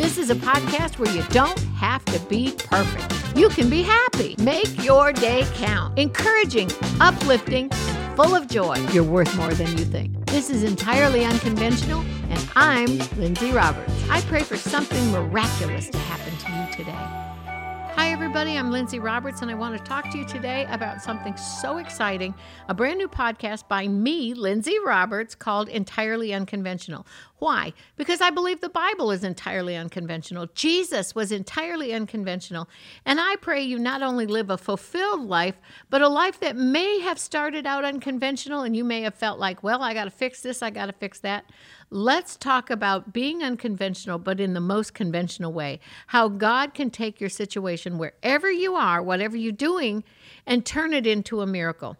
This is a podcast where you don't have to be perfect. You can be happy. Make your day count. Encouraging, uplifting, full of joy. You're worth more than you think. This is entirely unconventional, and I'm Lindsay Roberts. I pray for something miraculous to happen to you today. Hi, everybody. I'm Lindsay Roberts, and I want to talk to you today about something so exciting a brand new podcast by me, Lindsay Roberts, called Entirely Unconventional. Why? Because I believe the Bible is entirely unconventional. Jesus was entirely unconventional. And I pray you not only live a fulfilled life, but a life that may have started out unconventional, and you may have felt like, well, I got to fix this, I got to fix that. Let's talk about being unconventional, but in the most conventional way. How God can take your situation wherever you are, whatever you're doing, and turn it into a miracle.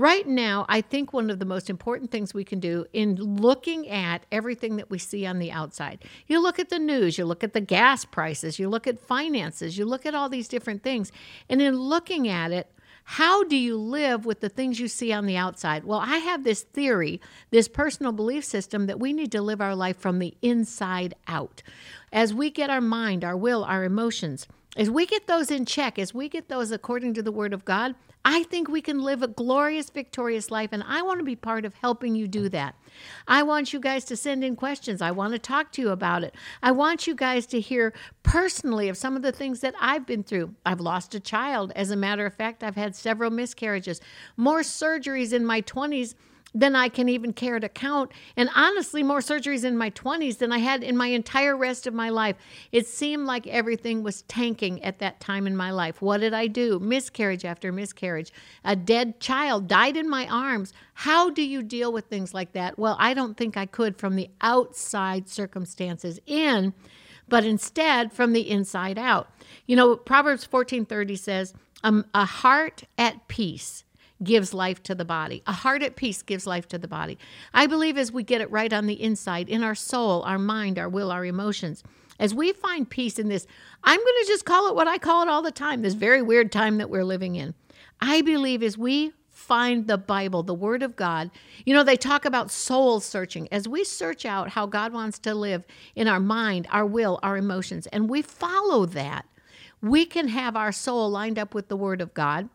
Right now, I think one of the most important things we can do in looking at everything that we see on the outside, you look at the news, you look at the gas prices, you look at finances, you look at all these different things. And in looking at it, how do you live with the things you see on the outside? Well, I have this theory, this personal belief system that we need to live our life from the inside out. As we get our mind, our will, our emotions, as we get those in check, as we get those according to the Word of God, I think we can live a glorious, victorious life, and I want to be part of helping you do that. I want you guys to send in questions. I want to talk to you about it. I want you guys to hear personally of some of the things that I've been through. I've lost a child. As a matter of fact, I've had several miscarriages, more surgeries in my 20s than I can even care to count. And honestly, more surgeries in my 20s than I had in my entire rest of my life. It seemed like everything was tanking at that time in my life. What did I do? Miscarriage after miscarriage. A dead child died in my arms. How do you deal with things like that? Well, I don't think I could from the outside circumstances in, but instead from the inside out. You know, Proverbs 14:30 says, um, "A heart at peace gives life to the body. A heart at peace gives life to the body. I believe as we get it right on the inside, in our soul, our mind, our will, our emotions, as we find peace in this, I'm going to just call it what I call it all the time this very weird time that we're living in. I believe as we find the Bible, the Word of God, you know, they talk about soul searching. As we search out how God wants to live in our mind, our will, our emotions, and we follow that, we can have our soul lined up with the Word of God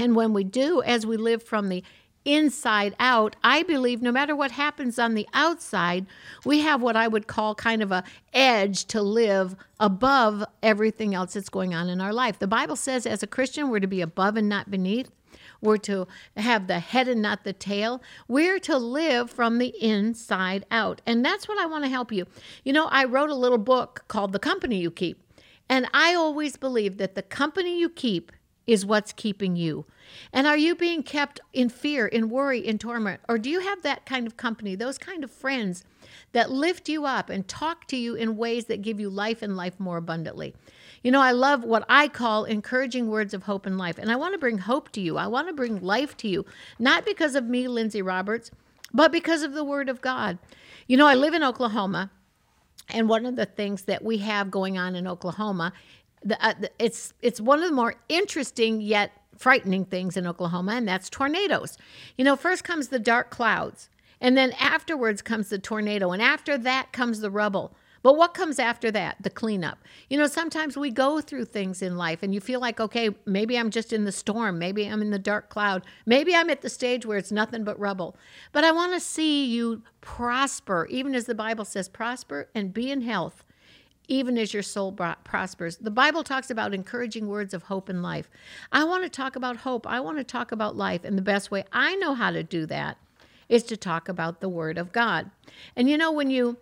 and when we do, as we live from the inside out, I believe no matter what happens on the outside, we have what I would call kind of a edge to live above everything else that's going on in our life. The Bible says as a Christian we're to be above and not beneath. We're to have the head and not the tail. We're to live from the inside out. And that's what I want to help you. You know, I wrote a little book called The Company You Keep. And I always believe that the company you keep is what's keeping you. And are you being kept in fear, in worry, in torment? Or do you have that kind of company, those kind of friends that lift you up and talk to you in ways that give you life and life more abundantly? You know, I love what I call encouraging words of hope and life. And I want to bring hope to you. I want to bring life to you, not because of me, Lindsay Roberts, but because of the Word of God. You know, I live in Oklahoma. And one of the things that we have going on in Oklahoma the, uh, the, it's it's one of the more interesting yet frightening things in Oklahoma, and that's tornadoes. You know, first comes the dark clouds, and then afterwards comes the tornado, and after that comes the rubble. But what comes after that? The cleanup. You know, sometimes we go through things in life and you feel like, okay, maybe I'm just in the storm. Maybe I'm in the dark cloud. Maybe I'm at the stage where it's nothing but rubble. But I want to see you prosper, even as the Bible says, prosper and be in health even as your soul prospers. The Bible talks about encouraging words of hope and life. I want to talk about hope. I want to talk about life. And the best way I know how to do that is to talk about the Word of God. And you know, when you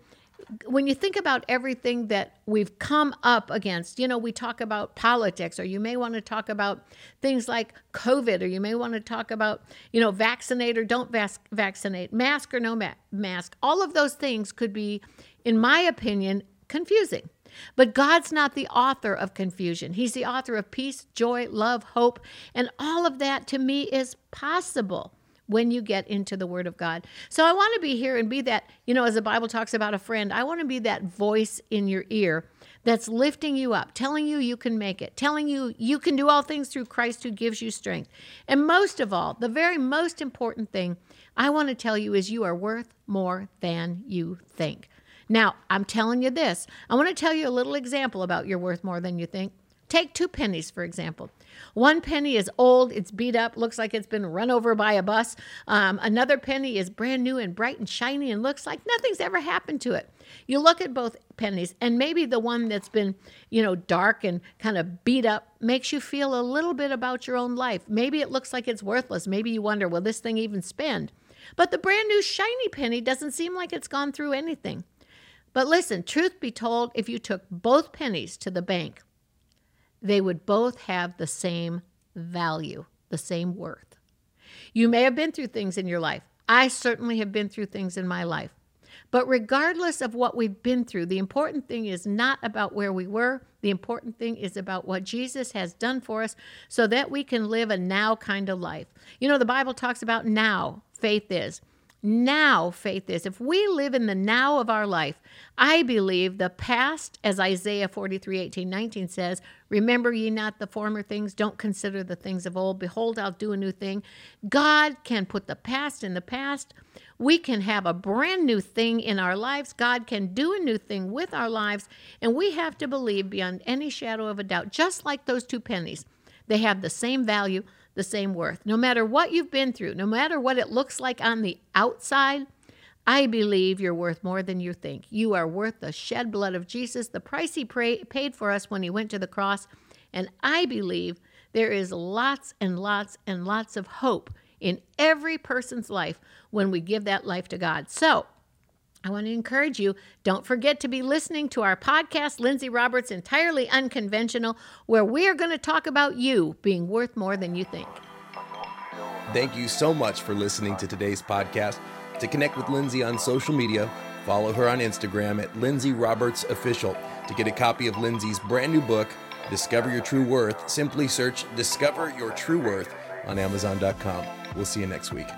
when you think about everything that we've come up against, you know, we talk about politics, or you may want to talk about things like COVID, or you may want to talk about, you know, vaccinate or don't vaccinate, mask or no ma- mask. All of those things could be, in my opinion, confusing. But God's not the author of confusion. He's the author of peace, joy, love, hope. And all of that to me is possible when you get into the Word of God. So I want to be here and be that, you know, as the Bible talks about a friend, I want to be that voice in your ear that's lifting you up, telling you you can make it, telling you you can do all things through Christ who gives you strength. And most of all, the very most important thing I want to tell you is you are worth more than you think. Now, I'm telling you this. I want to tell you a little example about you're worth more than you think. Take two pennies, for example. One penny is old, it's beat up, looks like it's been run over by a bus. Um, another penny is brand new and bright and shiny and looks like nothing's ever happened to it. You look at both pennies, and maybe the one that's been, you know, dark and kind of beat up makes you feel a little bit about your own life. Maybe it looks like it's worthless. Maybe you wonder, will this thing even spend? But the brand new shiny penny doesn't seem like it's gone through anything. But listen, truth be told, if you took both pennies to the bank, they would both have the same value, the same worth. You may have been through things in your life. I certainly have been through things in my life. But regardless of what we've been through, the important thing is not about where we were. The important thing is about what Jesus has done for us so that we can live a now kind of life. You know, the Bible talks about now faith is now faith is. If we live in the now of our life, I believe the past, as Isaiah 43 18, 19 says, Remember ye not the former things, don't consider the things of old. Behold, I'll do a new thing. God can put the past in the past. We can have a brand new thing in our lives. God can do a new thing with our lives. And we have to believe beyond any shadow of a doubt, just like those two pennies, they have the same value the same worth. No matter what you've been through, no matter what it looks like on the outside, I believe you're worth more than you think. You are worth the shed blood of Jesus, the price he pray, paid for us when he went to the cross. And I believe there is lots and lots and lots of hope in every person's life when we give that life to God. So, I want to encourage you don't forget to be listening to our podcast, Lindsay Roberts Entirely Unconventional, where we are going to talk about you being worth more than you think. Thank you so much for listening to today's podcast. To connect with Lindsay on social media, follow her on Instagram at Lindsay Roberts Official. To get a copy of Lindsay's brand new book, Discover Your True Worth, simply search Discover Your True Worth on Amazon.com. We'll see you next week.